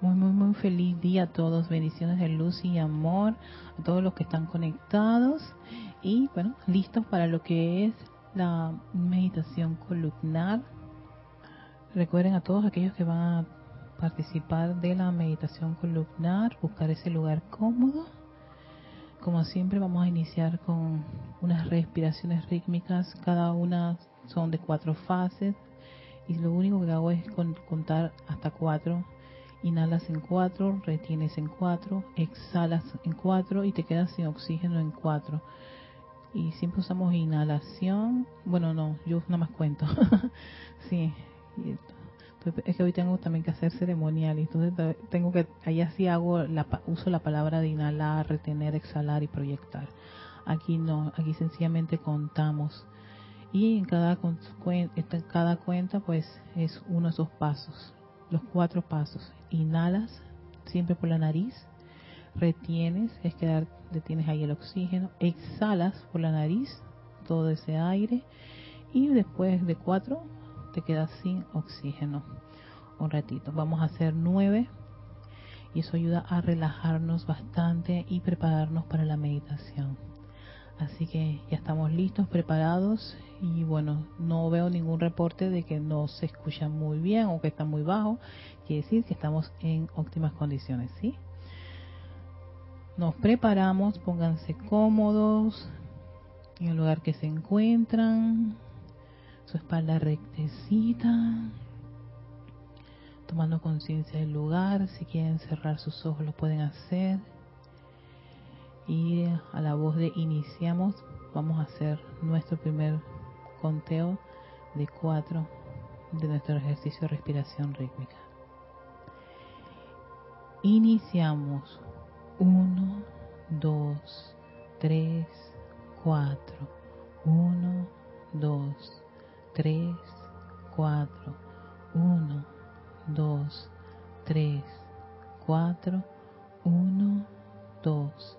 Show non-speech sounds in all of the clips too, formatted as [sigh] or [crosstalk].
Muy, muy, muy feliz día a todos. Bendiciones de luz y amor a todos los que están conectados. Y bueno, listos para lo que es la meditación columnar. Recuerden a todos aquellos que van a participar de la meditación columnar, buscar ese lugar cómodo. Como siempre vamos a iniciar con unas respiraciones rítmicas, cada una son de cuatro fases y lo único que hago es contar hasta cuatro Inhalas en cuatro, retienes en cuatro, exhalas en cuatro y te quedas sin oxígeno en cuatro. Y siempre usamos inhalación. Bueno, no, yo nada más cuento. [laughs] sí. Es que hoy tengo también que hacer ceremonial, entonces tengo que, ahí así hago, la, uso la palabra de inhalar, retener, exhalar y proyectar. Aquí no, aquí sencillamente contamos. Y en cada, en cada cuenta pues es uno de esos pasos los cuatro pasos. Inhalas siempre por la nariz, retienes, es quedar, detienes ahí el oxígeno, exhalas por la nariz todo ese aire y después de cuatro te quedas sin oxígeno. Un ratito. Vamos a hacer nueve y eso ayuda a relajarnos bastante y prepararnos para la meditación. Así que ya estamos listos, preparados y bueno, no veo ningún reporte de que no se escucha muy bien o que está muy bajo. Quiere decir que estamos en óptimas condiciones, ¿sí? Nos preparamos, pónganse cómodos en el lugar que se encuentran, su espalda rectecita, tomando conciencia del lugar. Si quieren cerrar sus ojos, lo pueden hacer y a la voz de iniciamos vamos a hacer nuestro primer conteo de cuatro de nuestro ejercicio de respiración rítmica. Iniciamos. Uno, dos, tres, cuatro. Uno, dos, tres, cuatro. Uno, dos, tres, cuatro. Uno, dos,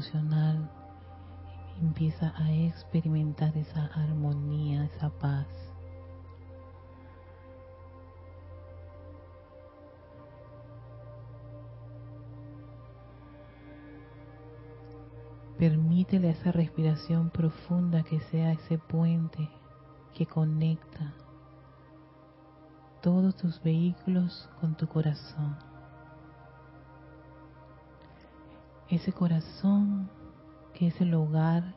Emocional empieza a experimentar esa armonía, esa paz. Permítele a esa respiración profunda que sea ese puente que conecta todos tus vehículos con tu corazón. Ese corazón que es el hogar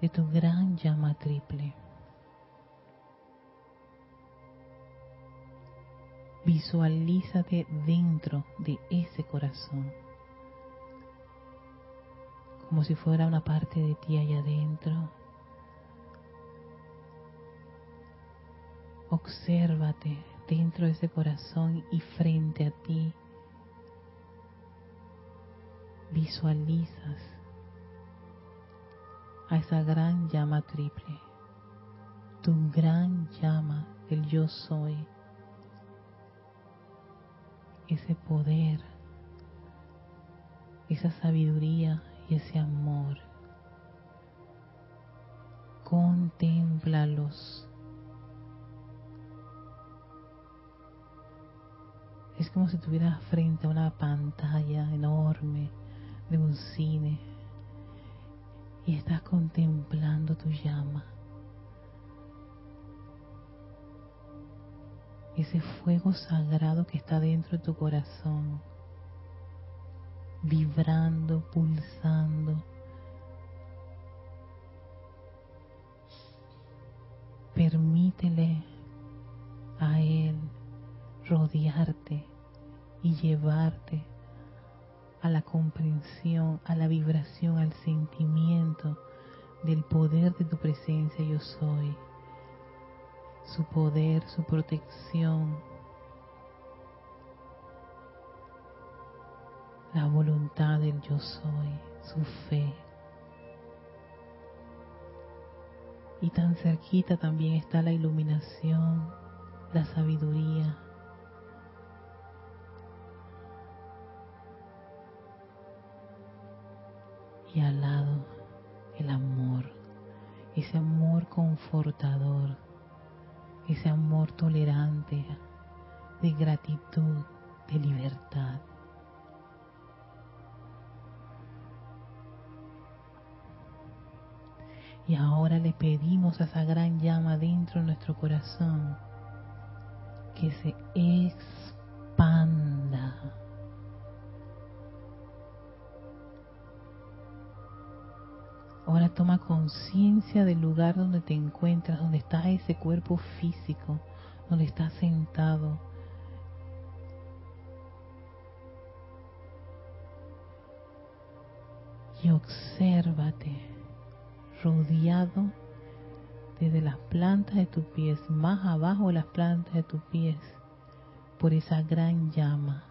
de tu gran llama triple. Visualízate dentro de ese corazón, como si fuera una parte de ti allá adentro. Obsérvate dentro de ese corazón y frente a ti. Visualizas a esa gran llama triple, tu gran llama del yo soy, ese poder, esa sabiduría y ese amor. Contémplalos. Es como si estuvieras frente a una pantalla enorme de un cine y estás contemplando tu llama. Ese fuego sagrado que está dentro de tu corazón, vibrando, pulsando. Permítele a Él rodearte y llevarte a la comprensión, a la vibración, al sentimiento del poder de tu presencia yo soy, su poder, su protección, la voluntad del yo soy, su fe. Y tan cerquita también está la iluminación, la sabiduría, y al lado el amor, ese amor confortador, ese amor tolerante, de gratitud, de libertad. Y ahora le pedimos a esa gran llama dentro de nuestro corazón que se expanda toma conciencia del lugar donde te encuentras, donde está ese cuerpo físico, donde estás sentado. Y obsérvate rodeado desde las plantas de tus pies, más abajo de las plantas de tus pies, por esa gran llama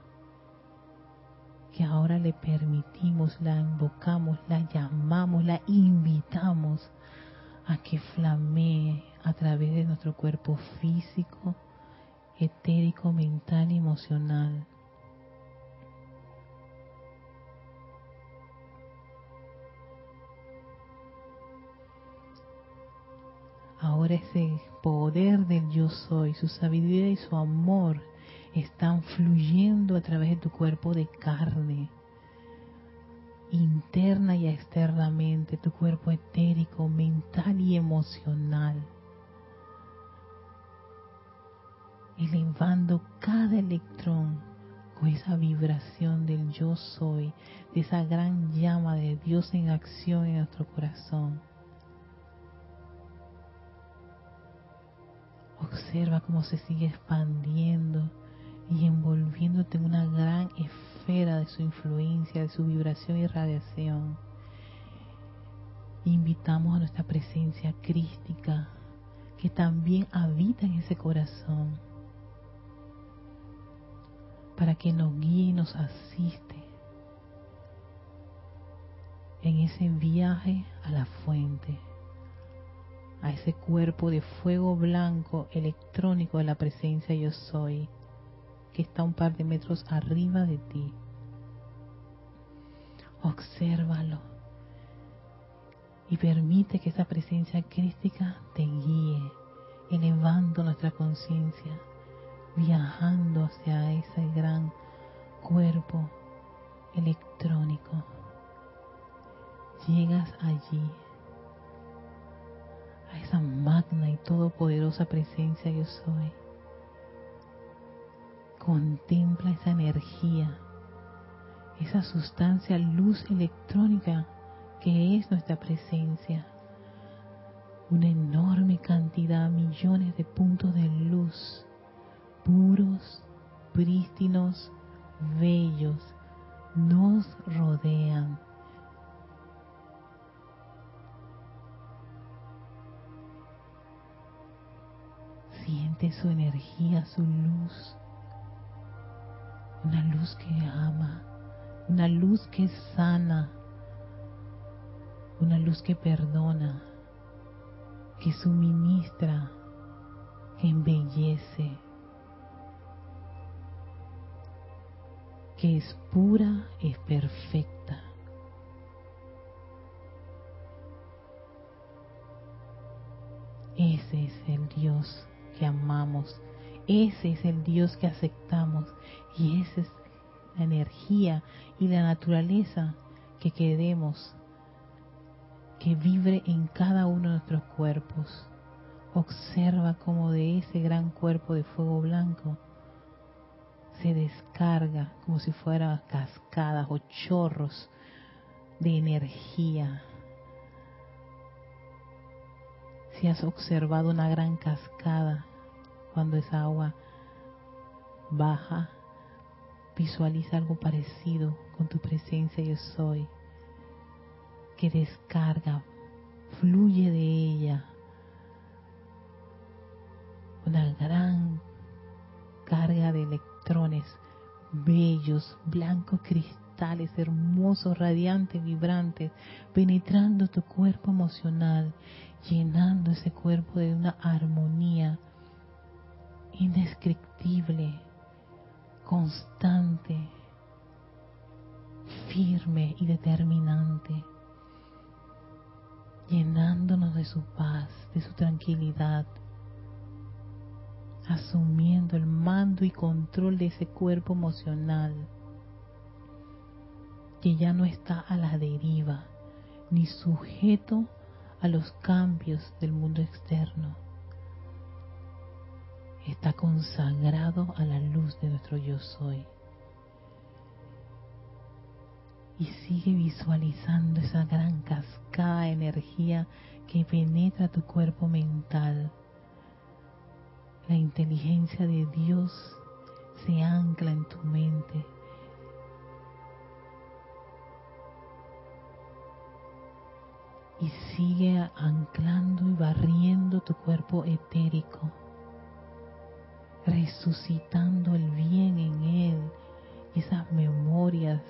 que ahora le permitimos, la invocamos, la llamamos, la invitamos a que flamee a través de nuestro cuerpo físico, etérico, mental y emocional. Ahora ese poder del yo soy, su sabiduría y su amor están fluyendo a través de tu cuerpo de carne, interna y externamente, tu cuerpo etérico, mental y emocional. Elevando cada electrón con esa vibración del yo soy, de esa gran llama de Dios en acción en nuestro corazón. Observa cómo se sigue expandiendo y envolviéndote en una gran esfera de su influencia, de su vibración y radiación. Invitamos a nuestra presencia crística que también habita en ese corazón para que nos guíe y nos asiste en ese viaje a la fuente, a ese cuerpo de fuego blanco electrónico de la presencia yo soy que está un par de metros arriba de ti. Obsérvalo y permite que esa presencia crística te guíe, elevando nuestra conciencia, viajando hacia ese gran cuerpo electrónico. Llegas allí, a esa magna y todopoderosa presencia yo soy Contempla esa energía, esa sustancia luz electrónica que es nuestra presencia. Una enorme cantidad, millones de puntos de luz, puros, prístinos, bellos, nos rodean. Siente su energía, su luz una luz que ama, una luz que sana, una luz que perdona, que suministra, que embellece, que es pura, es perfecta. Ese es el Dios que amamos, ese es el Dios que aceptamos y esa es la energía y la naturaleza que queremos que vibre en cada uno de nuestros cuerpos. Observa cómo de ese gran cuerpo de fuego blanco se descarga como si fueran cascadas o chorros de energía. Si has observado una gran cascada cuando esa agua baja, visualiza algo parecido con tu presencia yo soy, que descarga, fluye de ella una gran carga de electrones bellos, blancos cristales, hermosos, radiantes, vibrantes, penetrando tu cuerpo emocional, llenando ese cuerpo de una armonía indescriptible, constante, firme y determinante, llenándonos de su paz, de su tranquilidad, asumiendo el mando y control de ese cuerpo emocional que ya no está a la deriva ni sujeto a los cambios del mundo externo está consagrado a la luz de nuestro yo soy. Y sigue visualizando esa gran cascada de energía que penetra tu cuerpo mental. La inteligencia de Dios se ancla en tu mente. Y sigue anclando y barriendo tu cuerpo etérico resucitando el bien en él, esas memorias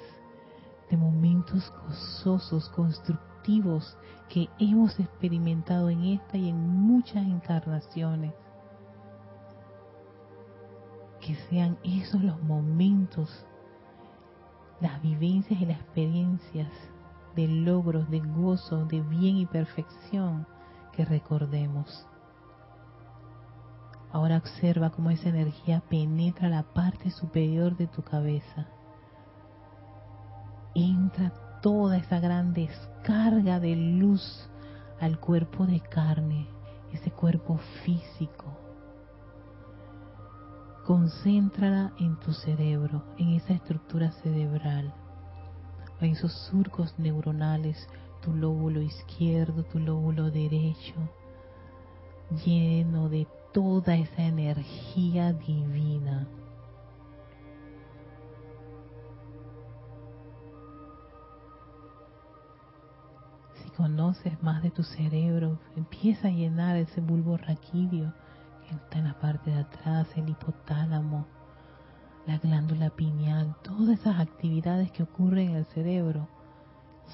de momentos gozosos, constructivos que hemos experimentado en esta y en muchas encarnaciones. Que sean esos los momentos, las vivencias y las experiencias de logros, de gozo, de bien y perfección que recordemos. Ahora observa cómo esa energía penetra la parte superior de tu cabeza. Entra toda esa gran descarga de luz al cuerpo de carne, ese cuerpo físico. Concéntrala en tu cerebro, en esa estructura cerebral, en esos surcos neuronales, tu lóbulo izquierdo, tu lóbulo derecho, lleno de toda esa energía divina. Si conoces más de tu cerebro, empieza a llenar ese bulbo raquídeo que está en la parte de atrás, el hipotálamo, la glándula pineal, todas esas actividades que ocurren en el cerebro,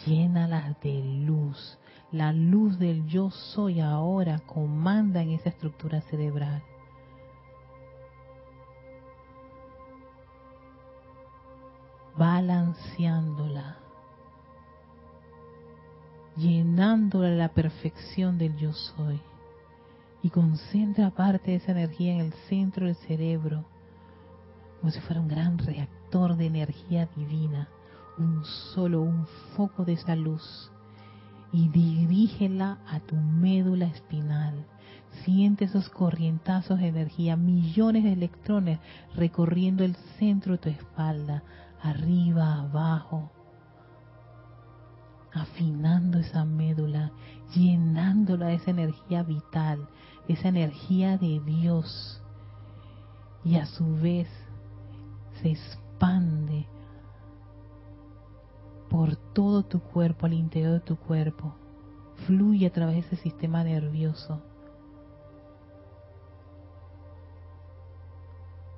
llénalas de luz. La luz del yo soy ahora comanda en esa estructura cerebral. Balanceándola, llenándola la perfección del yo soy y concentra parte de esa energía en el centro del cerebro, como si fuera un gran reactor de energía divina, un solo, un foco de esa luz, y dirígela a tu médula espinal. Siente esos corrientazos de energía, millones de electrones recorriendo el centro de tu espalda, arriba, abajo, afinando esa médula, llenándola de esa energía vital, esa energía de Dios. Y a su vez se expande por todo tu cuerpo, al interior de tu cuerpo. Fluye a través de ese sistema nervioso.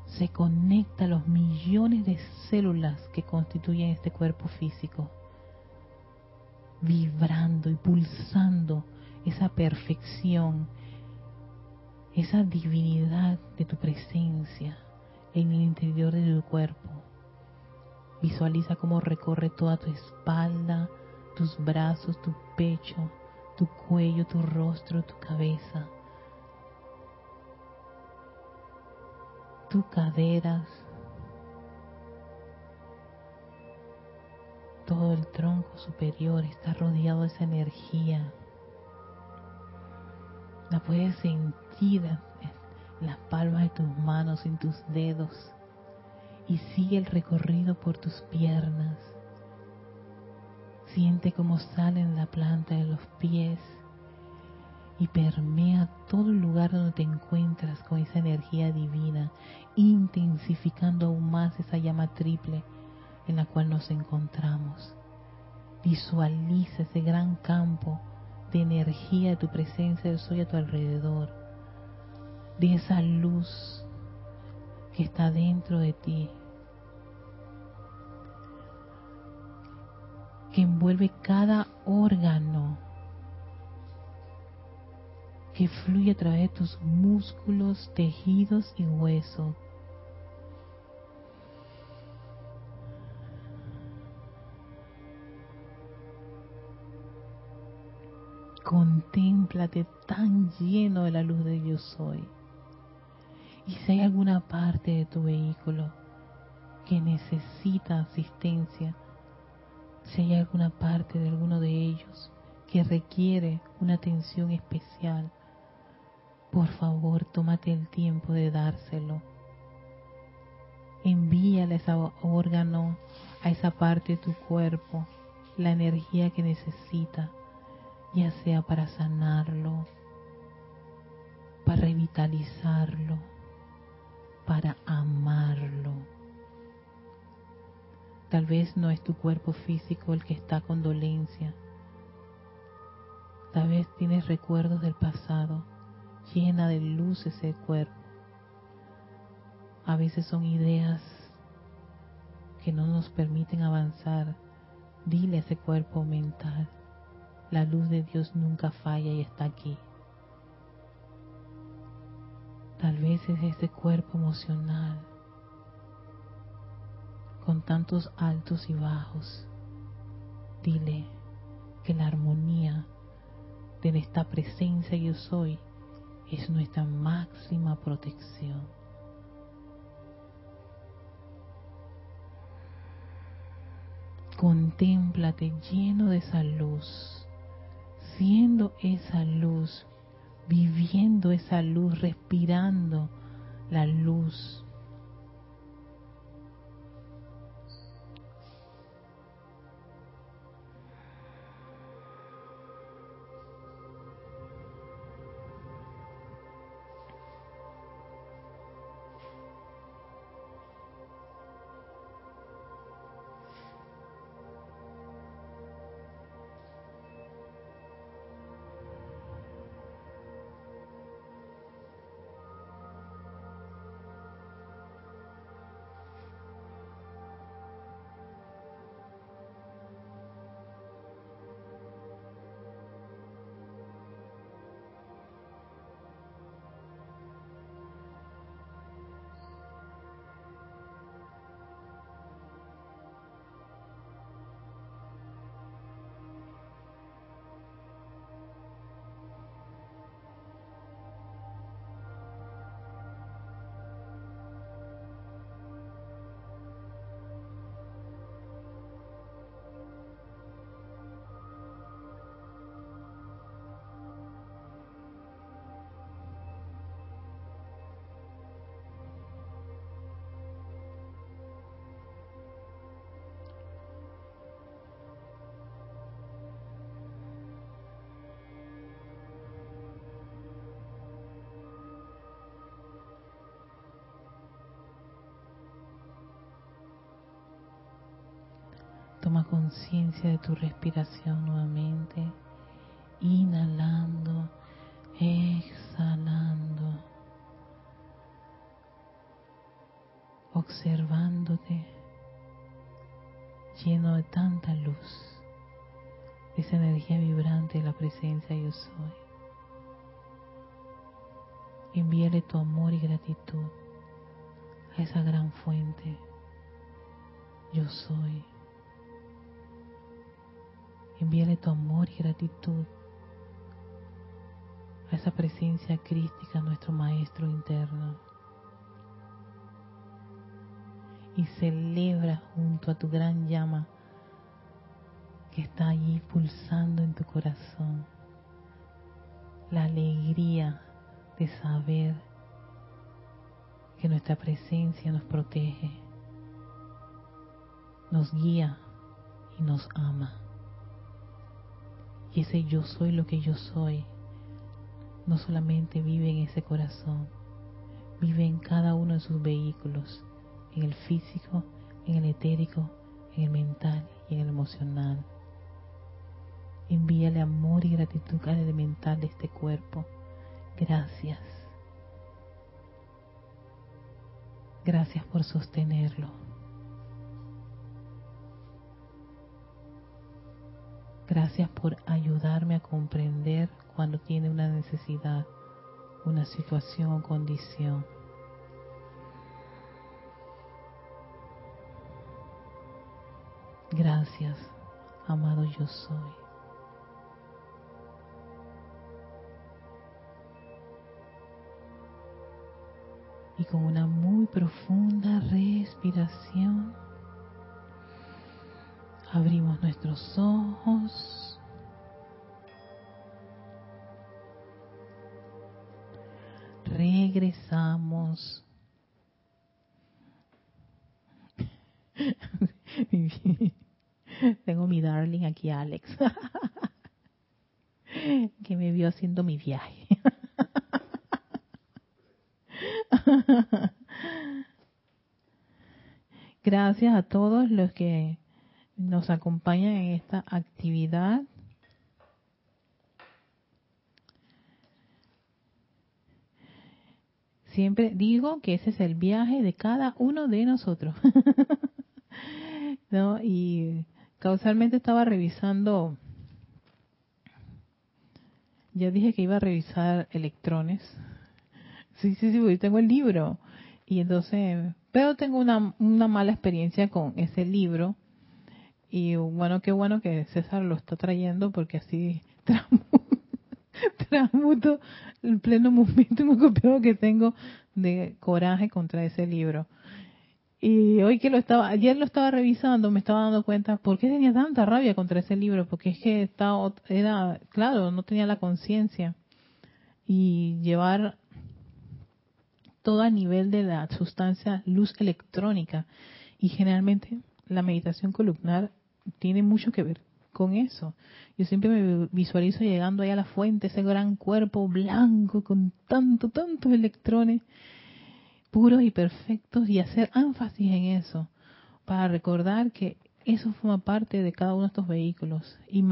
Se conecta a los millones de células que constituyen este cuerpo físico, vibrando y pulsando esa perfección, esa divinidad de tu presencia en el interior de tu cuerpo. Visualiza cómo recorre toda tu espalda, tus brazos, tu pecho, tu cuello, tu rostro, tu cabeza, tus caderas, todo el tronco superior está rodeado de esa energía. La puedes sentir en las palmas de tus manos, en tus dedos. Y sigue el recorrido por tus piernas. Siente cómo sale en la planta de los pies y permea todo el lugar donde te encuentras con esa energía divina, intensificando aún más esa llama triple en la cual nos encontramos. Visualiza ese gran campo de energía de tu presencia del soy a tu alrededor de esa luz que está dentro de ti, que envuelve cada órgano, que fluye a través de tus músculos, tejidos y huesos. Contémplate tan lleno de la luz de yo soy. Y si hay alguna parte de tu vehículo que necesita asistencia, si hay alguna parte de alguno de ellos que requiere una atención especial, por favor tómate el tiempo de dárselo. Envíale a ese órgano, a esa parte de tu cuerpo, la energía que necesita, ya sea para sanarlo, para revitalizarlo, para amarlo. Tal vez no es tu cuerpo físico el que está con dolencia. Tal vez tienes recuerdos del pasado, llena de luz ese cuerpo. A veces son ideas que no nos permiten avanzar. Dile a ese cuerpo mental, la luz de Dios nunca falla y está aquí. Tal vez es ese cuerpo emocional con tantos altos y bajos. Dile que la armonía de esta presencia yo soy es nuestra máxima protección. Contémplate lleno de esa luz, siendo esa luz, viviendo esa luz, respirando la luz Toma conciencia de tu respiración nuevamente, inhalando, exhalando, observándote lleno de tanta luz, esa energía vibrante de la presencia yo soy. Envíale tu amor y gratitud a esa gran fuente. Yo soy. Envíale tu amor y gratitud a esa presencia crística, nuestro Maestro interno. Y celebra junto a tu gran llama que está allí pulsando en tu corazón la alegría de saber que nuestra presencia nos protege, nos guía y nos ama. Y ese yo soy lo que yo soy no solamente vive en ese corazón, vive en cada uno de sus vehículos, en el físico, en el etérico, en el mental y en el emocional. Envíale amor y gratitud al elemental de este cuerpo. Gracias. Gracias por sostenerlo. Gracias por ayudarme a comprender cuando tiene una necesidad, una situación o condición. Gracias, amado yo soy. Y con una muy profunda respiración, Abrimos nuestros ojos. Regresamos. [laughs] Tengo mi darling aquí, Alex, [laughs] que me vio haciendo mi viaje. [laughs] Gracias a todos los que nos acompañan en esta actividad. Siempre digo que ese es el viaje de cada uno de nosotros. [laughs] ¿No? Y causalmente estaba revisando, ya dije que iba a revisar electrones. Sí, sí, sí, porque tengo el libro. Y entonces, pero tengo una, una mala experiencia con ese libro y bueno, qué bueno que César lo está trayendo porque así [laughs] transmuto el pleno momento que tengo de coraje contra ese libro. Y hoy que lo estaba, ayer lo estaba revisando, me estaba dando cuenta por qué tenía tanta rabia contra ese libro, porque es que estaba, era, claro, no tenía la conciencia. Y llevar todo a nivel de la sustancia luz electrónica. Y generalmente la meditación columnar tiene mucho que ver con eso. Yo siempre me visualizo llegando ahí a la fuente, ese gran cuerpo blanco con tanto, tantos electrones puros y perfectos y hacer énfasis en eso para recordar que eso forma parte de cada uno de estos vehículos y,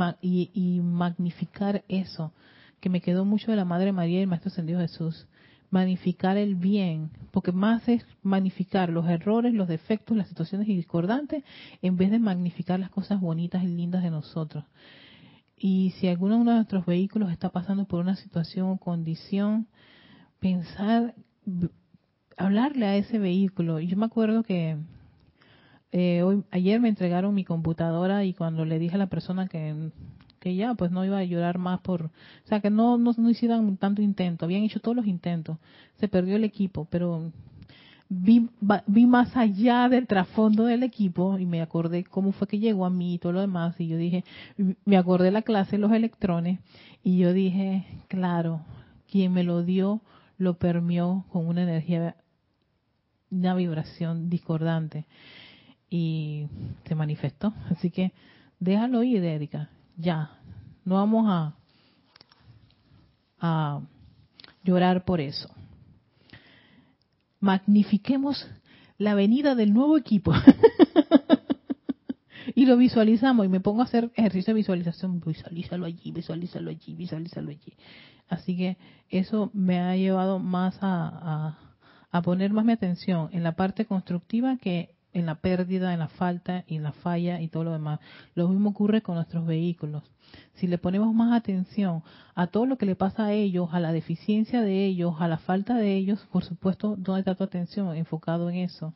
y, magnificar eso, que me quedó mucho de la Madre María y el Maestro Ascendido Jesús. Magnificar el bien, porque más es magnificar los errores, los defectos, las situaciones discordantes, en vez de magnificar las cosas bonitas y lindas de nosotros. Y si alguno de nuestros vehículos está pasando por una situación o condición, pensar hablarle a ese vehículo. Yo me acuerdo que eh, hoy, ayer me entregaron mi computadora y cuando le dije a la persona que, que ya pues no iba a llorar más por, o sea que no, no, no hicieran tanto intento, habían hecho todos los intentos, se perdió el equipo, pero vi, vi más allá del trasfondo del equipo y me acordé cómo fue que llegó a mí y todo lo demás y yo dije, me acordé la clase de los electrones y yo dije, claro, quien me lo dio lo permeó con una energía una vibración discordante y se manifestó. Así que déjalo ir, Erika. Ya, no vamos a, llorar por eso. Magnifiquemos la venida del nuevo equipo. [laughs] y lo visualizamos y me pongo a hacer ejercicio de visualización, visualízalo allí, visualízalo allí, visualízalo allí. Así que eso me ha llevado más a a poner más mi atención en la parte constructiva que en la pérdida, en la falta y en la falla y todo lo demás. Lo mismo ocurre con nuestros vehículos. Si le ponemos más atención a todo lo que le pasa a ellos, a la deficiencia de ellos, a la falta de ellos, por supuesto, ¿dónde está tu atención? Enfocado en eso.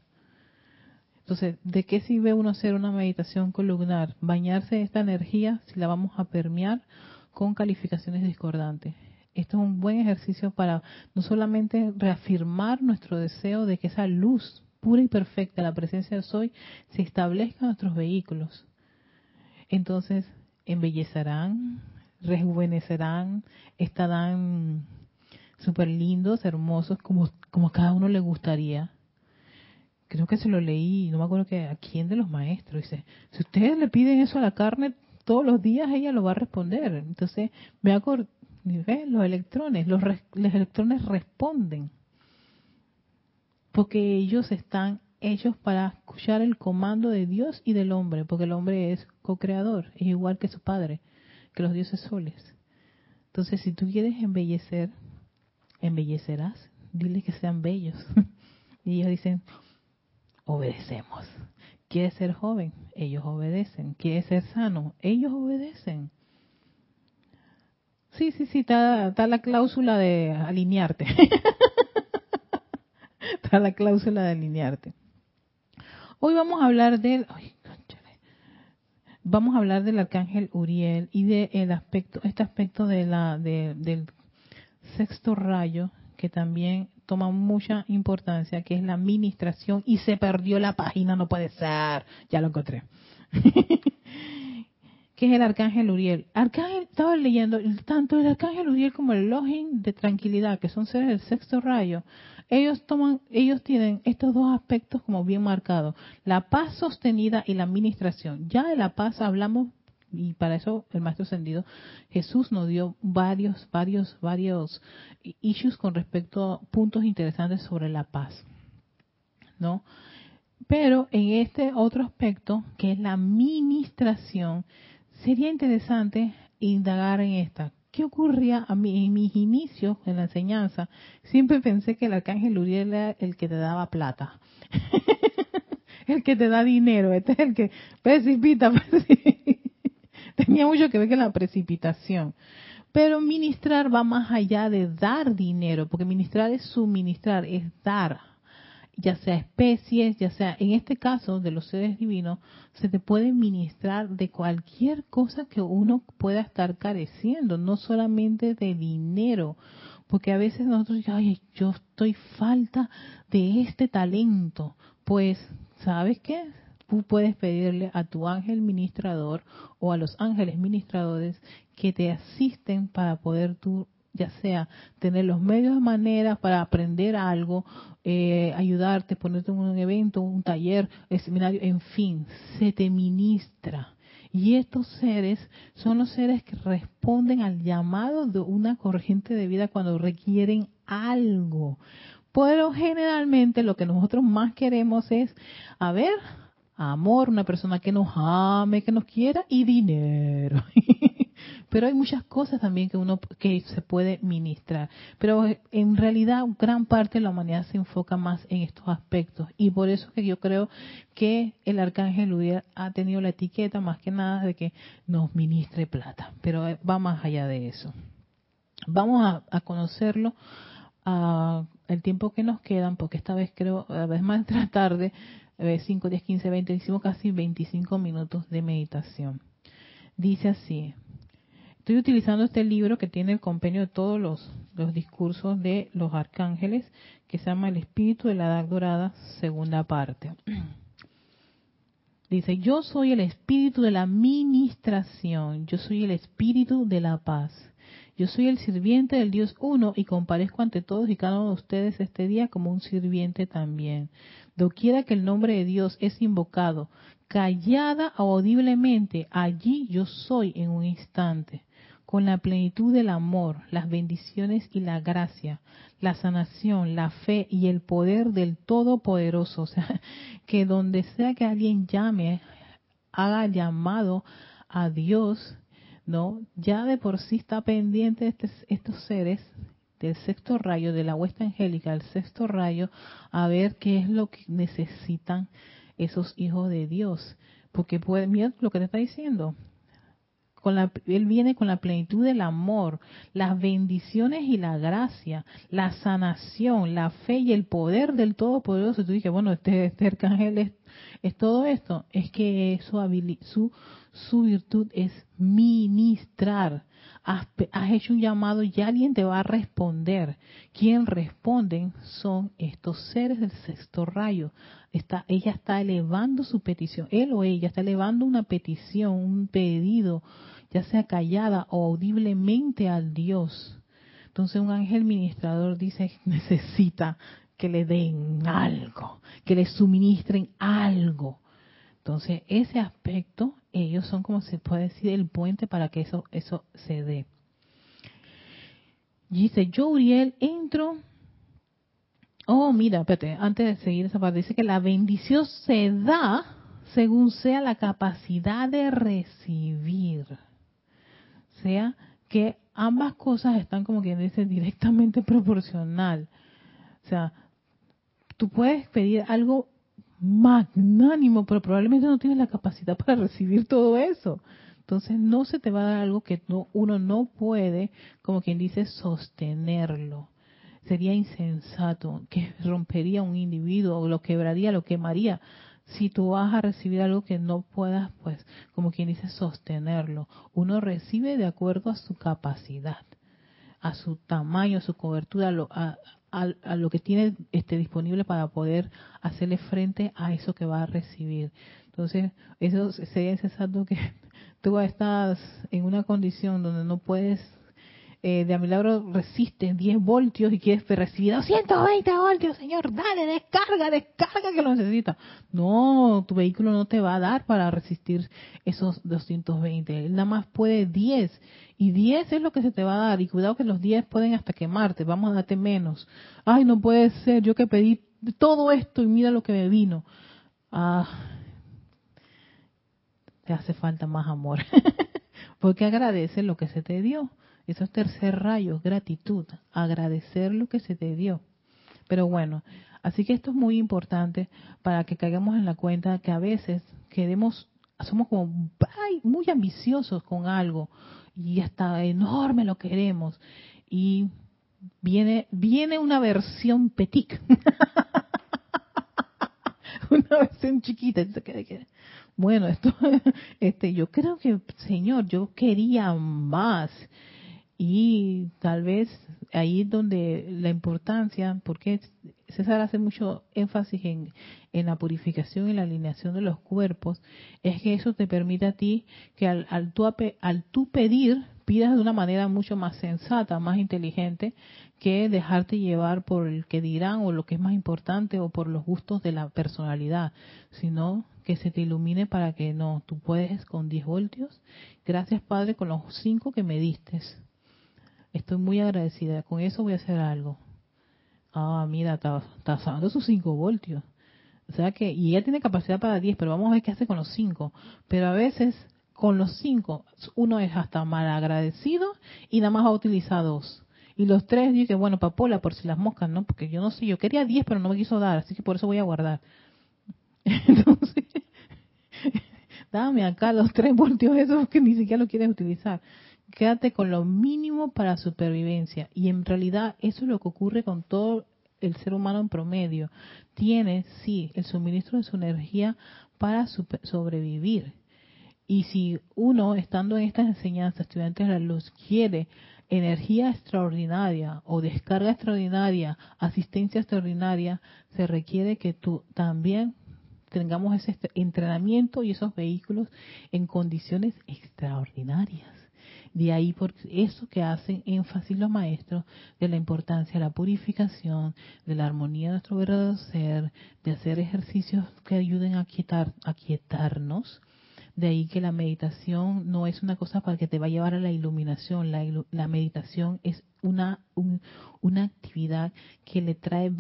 Entonces, ¿de qué sirve uno hacer una meditación columnar? Bañarse de esta energía si la vamos a permear con calificaciones discordantes. Esto es un buen ejercicio para no solamente reafirmar nuestro deseo de que esa luz pura y perfecta, la presencia de Soy, se establezca en nuestros vehículos. Entonces, embellecerán, rejuvenecerán, estarán súper lindos, hermosos, como, como cada uno le gustaría. Creo que se lo leí, no me acuerdo que a quién de los maestros. Dice, si ustedes le piden eso a la carne todos los días, ella lo va a responder. Entonces, me, acuerdo los electrones, los, electrones responden. Porque ellos están hechos para escuchar el comando de Dios y del hombre, porque el hombre es co-creador, es igual que su padre, que los dioses soles. Entonces, si tú quieres embellecer, embellecerás, dile que sean bellos. [laughs] y ellos dicen, obedecemos. ¿Quieres ser joven? Ellos obedecen. ¿Quieres ser sano? Ellos obedecen. Sí, sí, sí, está, la cláusula de alinearte. [laughs] está la cláusula de alinearte. Hoy vamos a hablar del, vamos a hablar del arcángel Uriel y de aspecto, este aspecto de la, del sexto rayo que también toma mucha importancia, que es la administración y se perdió la página, no puede ser, ya lo encontré. [laughs] que es el arcángel Uriel. Arcángel, estaba leyendo, tanto el arcángel Uriel como el Elohim de tranquilidad, que son seres del sexto rayo, ellos toman, ellos tienen estos dos aspectos como bien marcados, la paz sostenida y la administración. Ya de la paz hablamos y para eso el maestro ascendido Jesús nos dio varios, varios, varios issues con respecto a puntos interesantes sobre la paz, ¿no? Pero en este otro aspecto, que es la administración, sería interesante indagar en esta. ¿Qué ocurría a mí en mis inicios en la enseñanza? Siempre pensé que el arcángel Uriel era el que te daba plata. [laughs] el que te da dinero, este es el que [laughs] precipita. Tenía mucho que ver con la precipitación. Pero ministrar va más allá de dar dinero, porque ministrar es suministrar, es dar ya sea especies, ya sea, en este caso de los seres divinos, se te puede ministrar de cualquier cosa que uno pueda estar careciendo, no solamente de dinero, porque a veces nosotros, ay, yo estoy falta de este talento, pues ¿sabes qué? Tú puedes pedirle a tu ángel ministrador o a los ángeles ministradores que te asisten para poder tú ya sea tener los medios de manera para aprender algo, eh, ayudarte, ponerte en un evento, un taller, un seminario, en fin, se te ministra. Y estos seres son los seres que responden al llamado de una corriente de vida cuando requieren algo. Pero generalmente lo que nosotros más queremos es, a ver, amor, una persona que nos ame, que nos quiera y dinero. [laughs] Pero hay muchas cosas también que uno que se puede ministrar. Pero en realidad gran parte de la humanidad se enfoca más en estos aspectos y por eso que yo creo que el arcángel Uriel ha tenido la etiqueta más que nada de que nos ministre plata. Pero va más allá de eso. Vamos a, conocerlo el tiempo que nos quedan, porque esta vez creo, a vez más [laughs] tarde, 5, 10, 15, 20, hicimos casi 25 minutos de meditación. Dice así, estoy utilizando este libro que tiene el compendio de todos los, los discursos de los arcángeles, que se llama El Espíritu de la Edad Dorada, segunda parte. Dice, yo soy el espíritu de la ministración, yo soy el espíritu de la paz. Yo soy el sirviente del Dios uno y comparezco ante todos y cada uno de ustedes este día como un sirviente también. Doquiera que el nombre de Dios es invocado, callada audiblemente, allí yo soy en un instante, con la plenitud del amor, las bendiciones y la gracia, la sanación, la fe y el poder del Todopoderoso. [laughs] O sea, que donde sea que alguien llame, haga llamado a Dios, ¿no? Ya de por sí está pendiente de este, estos seres del sexto rayo, de la huesta angélica, del sexto rayo, a ver qué es lo que necesitan esos hijos de Dios. Porque puede, mira lo que te está diciendo. Él viene con la plenitud del amor, las bendiciones y la gracia, la sanación, la fe y el poder del Todopoderoso. Y tú dices, bueno, este, este arcángel es, es, todo esto. Es que su, su, su virtud es ministrar has, hecho un llamado y alguien te va a responder. Quien responden son estos seres del sexto rayo. Está, ella está elevando su petición, él o ella está elevando una petición, un pedido, ya sea callada o audiblemente al Dios. Entonces un ángel ministrador dice, [laughs] necesita que le den algo, que le suministren algo. Entonces, ese aspecto, ellos son como se puede decir el puente para que eso, eso se dé. dice, yo Uriel entro. Oh, mira, espérate, antes de seguir esa parte, dice que la bendición se da según sea la capacidad de recibir. Sea, que ambas cosas están como quien dice directamente [laughs] proporcional. O sea, tú puedes pedir algo magnánimo, pero probablemente no tienes la capacidad [laughs] para recibir todo eso. Entonces no se te va a dar algo que no, uno no puede, como quien dice, sostenerlo. Sería insensato, que [laughs] rompería un individuo, lo quebraría, lo quemaría. Si tú vas a recibir algo que no puedas, pues, como quien dice, sostenerlo. Uno recibe de acuerdo a su capacidad, a su tamaño, a su cobertura, a, a, lo que tiene este, disponible para poder hacerle frente a eso que va a recibir. Entonces, eso sería exacto que [laughs] tú estás en una condición donde no puedes eh, de a milagro resistes 10 voltios y quieres recibir 220 voltios, señor, dale, descarga, descarga que lo necesita. No, tu vehículo no te va a dar para resistir esos 220. Él nada más puede 10. Y 10 es lo que se te va a dar. Y cuidado que los 10 pueden hasta quemarte. Vamos a darte menos. Ay, no puede ser. Yo que pedí todo esto y mira lo que me vino. Ah, te hace falta más amor. [laughs] Porque agradece lo que se te dio. Eso es tercer rayo, gratitud, agradecer lo que se te dio. Pero bueno, así que esto es muy importante para que caigamos en la cuenta que a veces queremos, somos como muy ambiciosos con algo y hasta enorme lo queremos. Y viene viene una versión petit. [laughs] Una versión chiquita. Bueno esto [laughs] este yo creo que señor yo quería más y tal vez ahí es donde la importancia, porque César hace mucho énfasis en, en la purificación y la alineación de los cuerpos, es que eso te permite a ti que al, al, tú, al tú pedir, pidas de una manera mucho más sensata, más inteligente, que dejarte llevar por el que dirán o lo que es más importante o por los gustos de la personalidad, sino que se te ilumine para que no, tú puedes con 10 voltios. Gracias Padre con los 5 que me diste. Estoy muy agradecida. Con eso voy a hacer algo. Ah, mira, está, está usando sus 5 voltios. O sea que, y ella tiene capacidad para 10, pero vamos a ver qué hace con los 5. Pero a veces, con los 5, uno es hasta mal agradecido y nada más va a utilizar dos. Y los tres, dije, bueno, papola, por si las moscas, ¿no? Porque yo no sé, yo quería 10, pero no me quiso dar, así que por eso voy a guardar. [laughs] Entonces, [laughs] dame acá los 3 voltios esos que ni siquiera lo quieres utilizar quédate con lo mínimo para supervivencia. Y en realidad eso es lo que ocurre con todo el ser humano en promedio. Tiene, sí, el suministro de su energía para sobrevivir. Y si uno, estando en estas enseñanzas, estudiantes de la luz, quiere energía extraordinaria o descarga extraordinaria, asistencia extraordinaria, se requiere que tú también tengamos ese entrenamiento y esos vehículos en condiciones extraordinarias. De ahí por eso que hacen énfasis los maestros de la importancia de la purificación, de la armonía de nuestro verdadero ser, de hacer ejercicios que ayuden a, quietar, a quietarnos, de ahí que la meditación no es una cosa para que te va a llevar a la iluminación. La, meditación es una, una actividad que le trae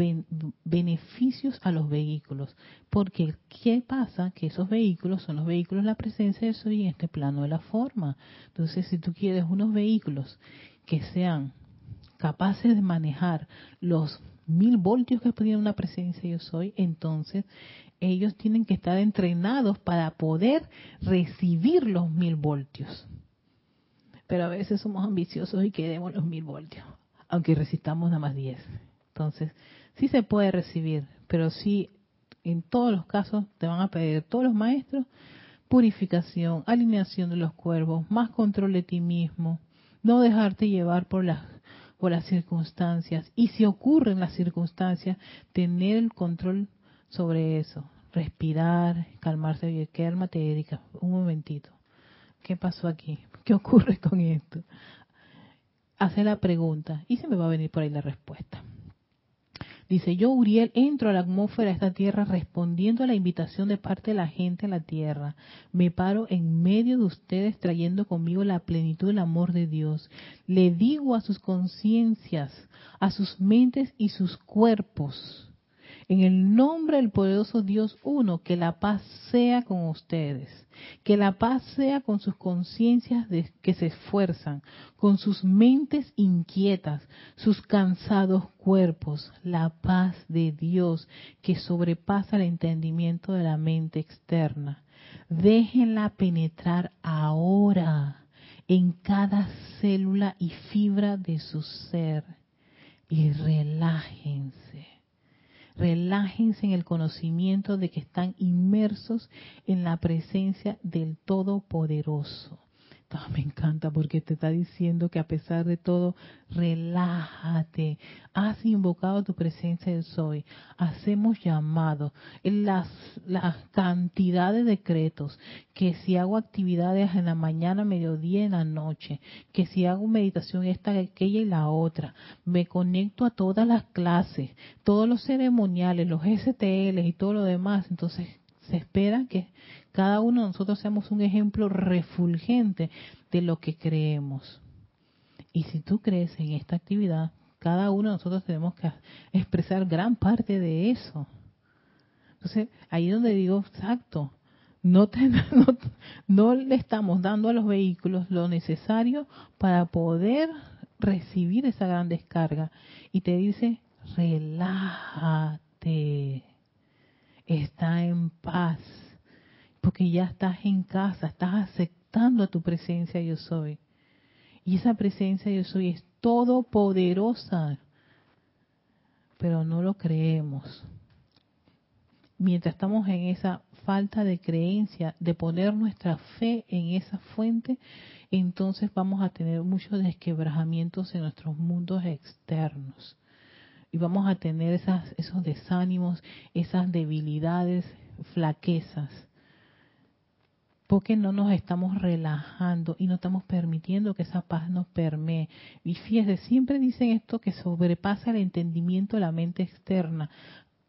beneficios a los vehículos. Porque, ¿qué pasa? Que esos vehículos son los vehículos de la presencia de Soy en este plano de la forma. Entonces, si tú quieres unos vehículos que sean capaces de manejar los mil voltios que tiene una presencia yo soy, entonces ellos tienen que estar entrenados para poder recibir los mil voltios. Pero a veces somos ambiciosos y queremos los mil voltios, aunque resistamos nada más diez. Entonces, sí se puede recibir, pero sí, en todos los casos te van a pedir todos los maestros purificación, alineación de los cuervos, más control de ti mismo, no dejarte llevar por las por las circunstancias y si ocurren las circunstancias, tener el control sobre eso, respirar, calmarse, y cálmate Erika, un momentito. ¿Qué pasó aquí? ¿Qué ocurre [laughs] con esto? Hace la pregunta y se me va a venir por ahí la respuesta. Dice, yo Uriel entro a la atmósfera de esta tierra respondiendo a la invitación de parte de la gente a la tierra. Me paro en medio de ustedes trayendo conmigo la plenitud del amor de Dios. Le digo a sus conciencias, a sus mentes y sus cuerpos, en el nombre del poderoso Dios uno, que la paz sea con ustedes, que la paz sea con sus conciencias que se esfuerzan, con sus mentes inquietas, sus cansados cuerpos, la paz de Dios que sobrepasa el entendimiento de la mente externa. Déjenla penetrar ahora en cada célula y fibra de su ser y relájense relájense en el conocimiento de que están inmersos en la presencia del Todopoderoso. Me encanta porque te está diciendo que a pesar de todo, relájate. Has invocado tu presencia del soy. Hacemos llamado. Las, las cantidad de decretos. Que si hago actividades en la mañana, mediodía, en la noche. Que si hago meditación esta, aquella y la otra. Me conecto a todas las clases. Todos los ceremoniales, los STL y todo lo demás. Entonces, se espera que cada uno de nosotros seamos un ejemplo refulgente de lo que creemos. Y si tú crees en esta actividad, cada uno de nosotros tenemos que expresar gran parte de eso. Entonces, ahí donde digo, exacto, no, [laughs] no, no, le estamos dando a los vehículos lo necesario para poder recibir esa gran descarga. Y te dice, relájate, está en paz, porque ya estás en casa, estás aceptando a tu presencia yo soy. Y esa presencia yo soy es todopoderosa, pero no lo creemos. Mientras estamos en esa falta de creencia, de poner nuestra fe en esa fuente, entonces vamos a tener muchos desquebrajamientos en nuestros mundos externos. y vamos a tener esas, esos desánimos, esas debilidades, flaquezas. Porque no nos estamos relajando y no estamos permitiendo que esa paz nos permee. Y fíjese, siempre dicen esto que sobrepasa el entendimiento de la mente externa.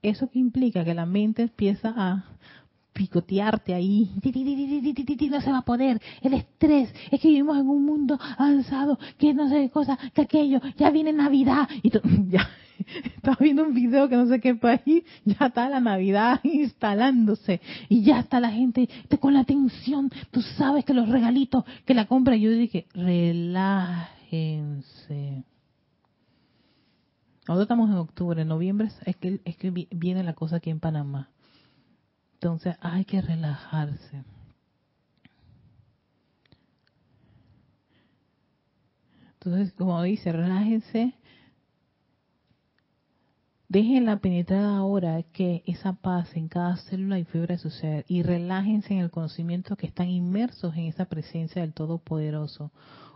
¿Eso que implica? Que la mente empieza a picotearte ahí, no se va a poder, el estrés, es que vivimos en un mundo avanzado, que no sé qué cosa, que aquello, ya viene Navidad, y tú, [laughs] ya, estaba viendo un video que no sé qué país, ya está la Navidad [laughs] instalándose, y ya está la gente con la atención, tú sabes que los regalitos, que la compra, yo dije, relájense. Ahora estamos en octubre, en noviembre. Es que, es que viene la cosa aquí en Panamá. Entonces hay que relajarse. Entonces, como dice, relájense. Déjenla penetrar ahora que esa paz en cada célula y fibra de su ser y relájense en el conocimiento que están inmersos en esa presencia del Todopoderoso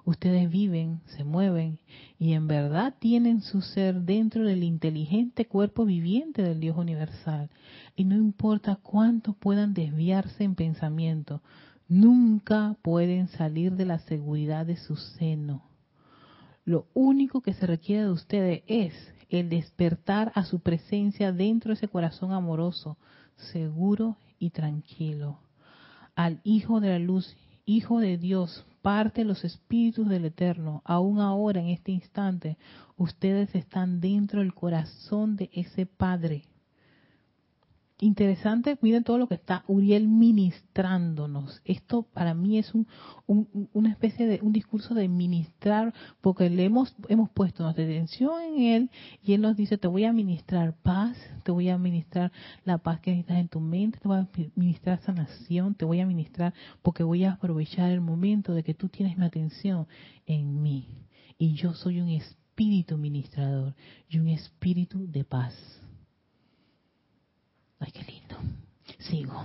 ustedes viven, se mueven y en verdad tienen su ser dentro del inteligente cuerpo viviente del Dios universal. Y no importa cuánto puedan desviarse en pensamiento, nunca pueden salir de la seguridad de su seno. Lo único que se requiere de ustedes es el despertar a su presencia dentro de ese corazón amoroso, seguro y tranquilo. Al Hijo de la Luz, Hijo de Dios, parte los espíritus del Eterno, aún ahora en este instante, ustedes están dentro del corazón de ese Padre interesante, miren todo lo que está Uriel ministrándonos. Esto para mí es un, una especie de un discurso de ministrar, porque le hemos, hemos puesto nuestra atención en él y él nos dice, te voy a ministrar paz, te voy a ministrar la paz que necesitas en tu mente, te voy a ministrar sanación, te voy a ministrar porque voy a aprovechar el momento de que tú tienes mi atención en mí. Y yo soy un espíritu ministrador y un espíritu de paz. Ay, qué lindo. Sigo.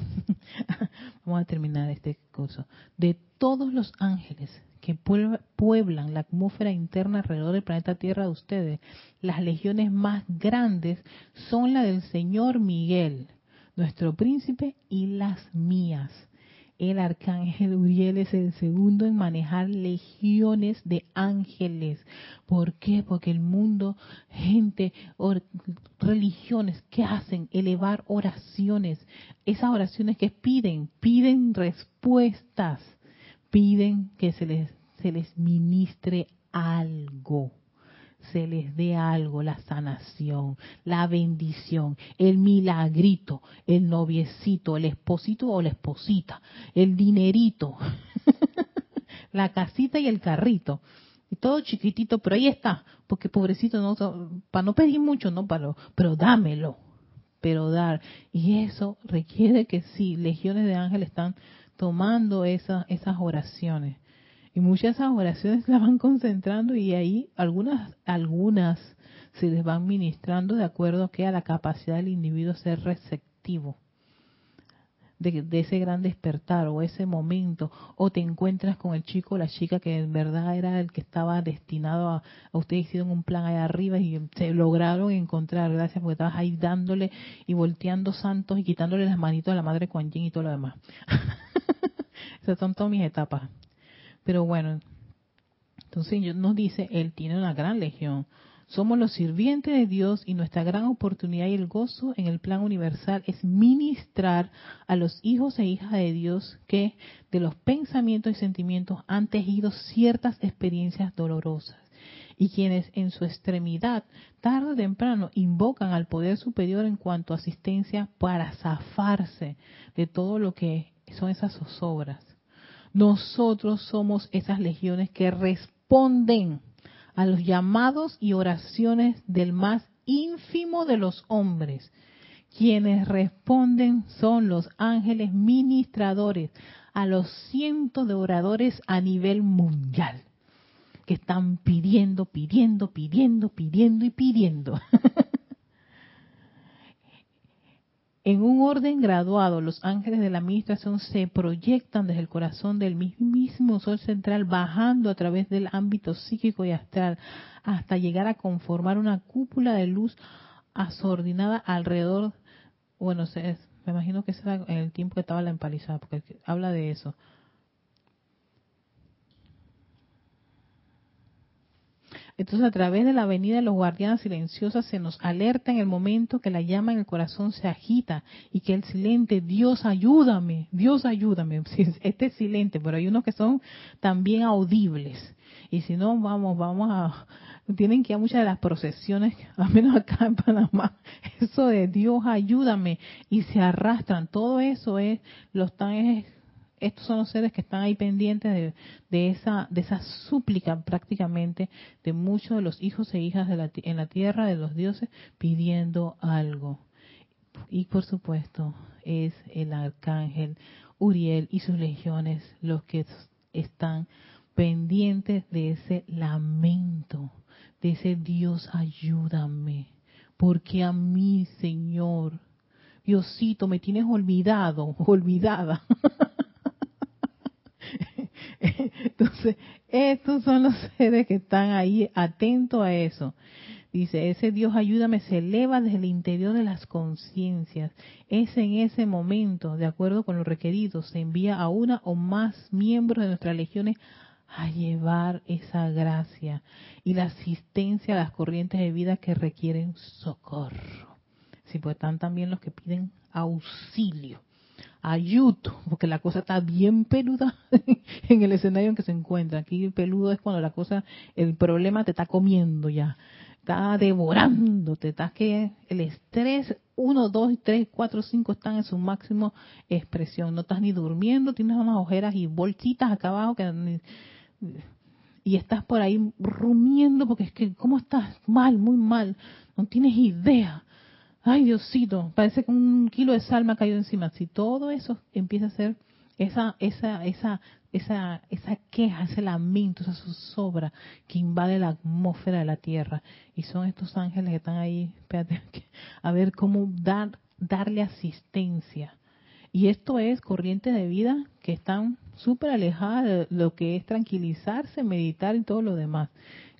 [laughs] Vamos a terminar este curso. De todos los ángeles que pueblan la atmósfera interna alrededor del planeta Tierra de ustedes, las legiones más grandes son la del Señor Miguel, nuestro príncipe, y las mías el arcángel Uriel es el segundo en manejar legiones de ángeles. ¿Por qué? Porque el mundo, gente, religiones, ¿qué hacen? Elevar oraciones. Esas oraciones que piden, piden respuestas, piden que se les, se les ministre algo se les dé algo, la sanación, la bendición, el milagrito, el noviecito, el esposito o la esposita, el dinerito, [laughs] la casita y el carrito. Y todo chiquitito, pero ahí está, porque pobrecito, no, para no pedir mucho, no, para, pero dámelo, pero dar. Y eso requiere que sí, legiones de ángeles están tomando esas, esas oraciones y muchas de esas oraciones [laughs] las van concentrando y ahí algunas, algunas se les van ministrando de acuerdo que a la capacidad del individuo ser receptivo de, ese gran despertar o ese momento, o te encuentras con el chico o la chica que en verdad era el que estaba destinado a, a ustedes hicieron un plan allá arriba y se lograron encontrar, gracias porque estabas ahí dándole y volteando santos y quitándole las manitos a la madre Kuan y todo lo demás. [laughs] Esas son todas mis etapas. Pero bueno, entonces nos dice, Él tiene una gran legión. Somos los sirvientes de Dios y nuestra gran oportunidad y el gozo en el plan universal es ministrar a los hijos e hijas de Dios que de los pensamientos y sentimientos han tejido ciertas experiencias dolorosas y quienes en su extremidad, tarde o temprano, invocan al poder superior en cuanto a asistencia para zafarse de todo lo que son esas zozobras. Nosotros somos esas legiones que responden a los llamados y oraciones del más ínfimo de los hombres. Quienes responden son los ángeles ministradores a los cientos de oradores a nivel mundial que están pidiendo, pidiendo, pidiendo, pidiendo y pidiendo. [laughs] En un orden graduado, los ángeles de la administración se proyectan desde el corazón del mismísimo sol central, bajando a través del ámbito psíquico y astral, hasta llegar a conformar una cúpula de luz asordinada alrededor. Bueno, me imagino que será en el tiempo que estaba la empalizada, porque habla de eso Entonces a través de la venida de los guardianes silenciosas se nos alerta en el momento que la llama en el corazón se agita y que el silente, Dios ayúdame, Dios ayúdame, [laughs] este es silente, pero hay unos que son también audibles. Y si no, vamos, vamos a, tienen que ir a muchas de las procesiones, [laughs] al menos acá en Panamá, [laughs] eso de Dios ayúdame, y se arrastran, todo eso es, lo están estos son los seres que están ahí pendientes de, esa de esa súplica prácticamente de muchos de los hijos e hijas de la, en la tierra de los dioses pidiendo algo. Y por supuesto es el arcángel Uriel y sus legiones los que están pendientes de ese lamento, de ese Dios ayúdame, porque a mí, Señor, Diosito, me tienes olvidado, [laughs] olvidada. Entonces, estos son los [laughs] seres que están ahí atentos a eso. Dice, ese Dios ayúdame se eleva desde el interior de las conciencias. Es en ese momento, de acuerdo con lo requerido, se envía a una o más miembros de nuestras legiones a llevar esa gracia y la asistencia a las corrientes de vida que requieren socorro. Si pues están también los que piden auxilio ayuto, porque la cosa está bien peluda [laughs] en el escenario en que se encuentra. Aquí peludo es cuando la cosa, el problema te está comiendo ya, está devorando, te está que el estrés, uno, dos, tres, cuatro, cinco están en su máximo expresión. No estás ni durmiendo, tienes unas ojeras y bolsitas acá abajo que y estás por ahí rumiendo porque es que, ¿cómo estás? Mal, muy mal, no tienes idea ay Diosito, parece que un kilo de sal me ha caído encima. Si todo eso empieza a ser esa, esa, esa, esa, esa queja, ese lamento, esa zozobra que invade la atmósfera de la tierra. Y son estos ángeles que están ahí, espérate, [laughs] a ver cómo dar, darle asistencia. Y esto es corriente de vida que están súper alejadas de lo que es tranquilizarse, meditar y todo lo demás.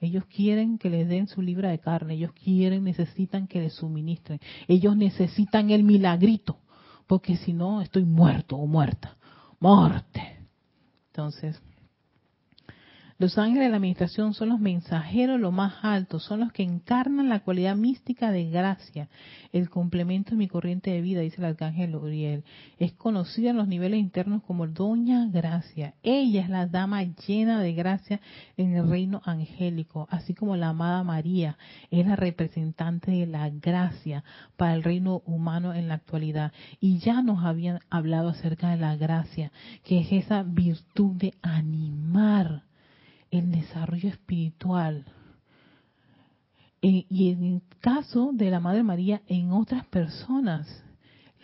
Ellos quieren que les den su libra de carne, ellos quieren, necesitan que les suministren, ellos necesitan el milagrito, porque si no estoy muerto o muerta, muerte. Entonces, los ángeles de la administración son los mensajeros lo más altos, son los que encarnan la cualidad mística de gracia, el complemento de mi corriente de vida, dice el arcángel Uriel. Es conocida en los niveles internos como Doña Gracia. Ella es la dama llena de gracia en el reino angélico, así como la amada María es la representante de la gracia para el reino humano en la actualidad. Y ya nos habían hablado acerca de la gracia, que es esa virtud de animar el desarrollo espiritual. y en el caso de la Madre María, en otras personas,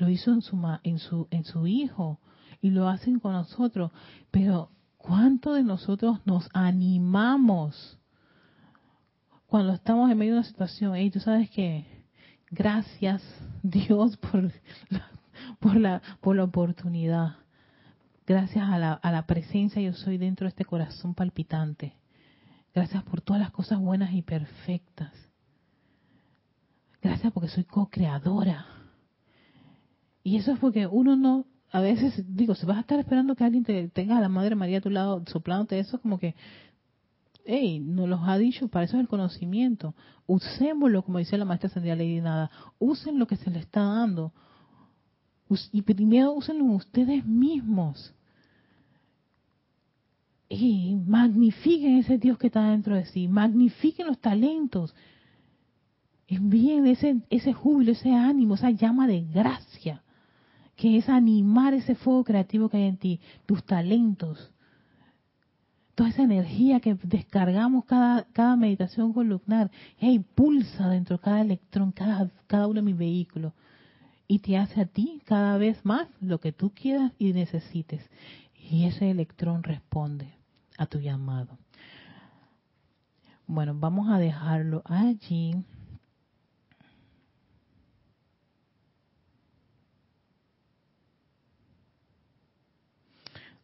lo hizo en su, en su, en su hijo y lo hacen con nosotros. Pero, ¿cuánto de nosotros nos animamos cuando estamos en medio de una situación? y tú sabes que gracias [laughs] Dios por por la, por la oportunidad Gracias a la, a la presencia yo soy dentro de este corazón palpitante. Gracias por todas las cosas buenas y perfectas. Gracias porque soy co-creadora. Y eso es porque uno no, a veces, digo, si vas a estar esperando que alguien te tenga a la Madre María a tu lado soplándote eso, como que, hey, nos los ha dicho, para eso es el conocimiento. Usémoslo, como dice la maestra Sandra Lady Nada, usen lo que se les está dando y primero úsenlo ustedes mismos. Y magnifiquen ese Dios que está dentro de sí, magnifiquen los talentos, envíen ese, ese júbilo, ese ánimo, esa llama de gracia, que es animar ese fuego creativo que hay en ti, tus talentos, toda esa energía que descargamos cada, cada meditación columnar, hey, pulsa dentro de cada electrón, cada, cada uno de mis vehículos. Y te hace a ti cada vez más lo que tú quieras y necesites. Y ese electrón responde a tu llamado. Bueno, vamos a dejarlo allí.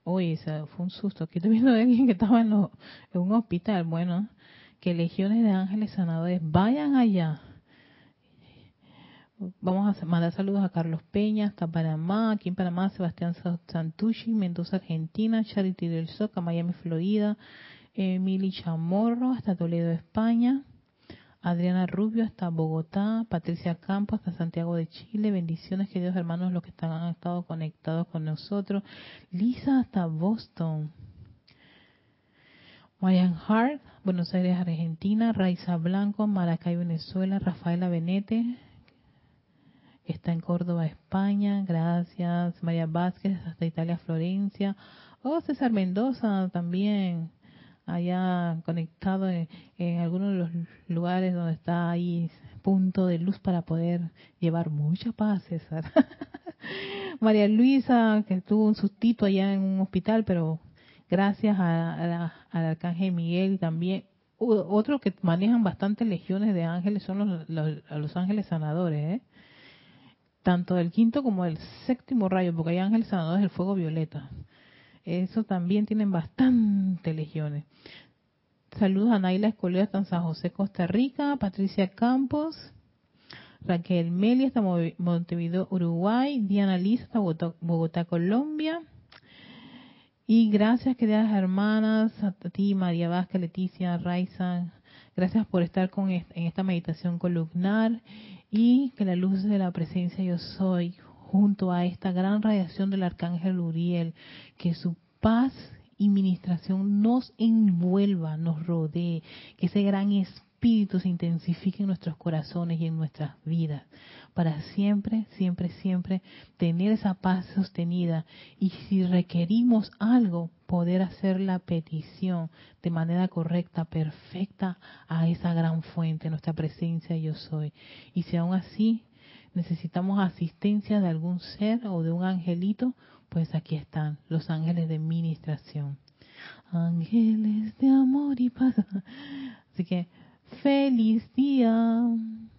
Uy, ese fue un susto. Aquí estoy viendo a alguien que estaba en, lo, en un hospital. Bueno, que legiones de ángeles sanadores vayan allá Vamos a mandar saludos a Carlos Peña, hasta Panamá, aquí en Panamá, Sebastián Santucci, Mendoza, Argentina, Charity del Soca, Miami, Florida, Emily Chamorro, hasta Toledo, España, Adriana Rubio, hasta Bogotá, Patricia Campos, hasta Santiago de Chile, bendiciones queridos hermanos los que están, han estado conectados con nosotros, Lisa hasta Boston, Marian Hart, Buenos Aires, Argentina, Raiza Blanco, Maracay, Venezuela, Rafaela Benete, está en Córdoba, España, gracias, María Vázquez, hasta Italia, Florencia, oh, César Mendoza también, allá conectado en, algunos de los lugares donde está ahí punto de luz para poder llevar mucha paz, César. [laughs] María Luisa, que tuvo un sustito allá en un hospital, pero gracias al arcángel Miguel también otros que manejan bastantes legiones de ángeles son los, los, ángeles sanadores, ¿eh? Tanto del quinto como del séptimo rayo, porque hay ángeles sanadores del fuego violeta. Eso también tienen bastantes legiones. Saludos a Naila Escolera hasta San José, Costa Rica, Patricia Campos, Raquel Meli hasta Montevideo, Uruguay, Diana Liz hasta Bogotá Colombia, y gracias, queridas hermanas, a ti, María Vázquez, Leticia, Raiza, gracias por estar con en esta meditación columnar y que la luz de la presencia yo soy, junto a esta gran radiación del arcángel Uriel, que su paz y ministración nos envuelva, nos rodee, que ese gran espíritu se intensifique en nuestros corazones y en nuestras vidas para siempre, siempre, siempre tener esa paz sostenida. Y si requerimos algo, poder hacer la petición de manera correcta, perfecta a esa gran fuente, nuestra presencia yo soy. Y si aún así necesitamos asistencia de algún ser o de un angelito, pues aquí están los ángeles de ministración. Ángeles de amor y paz. Así que feliz día.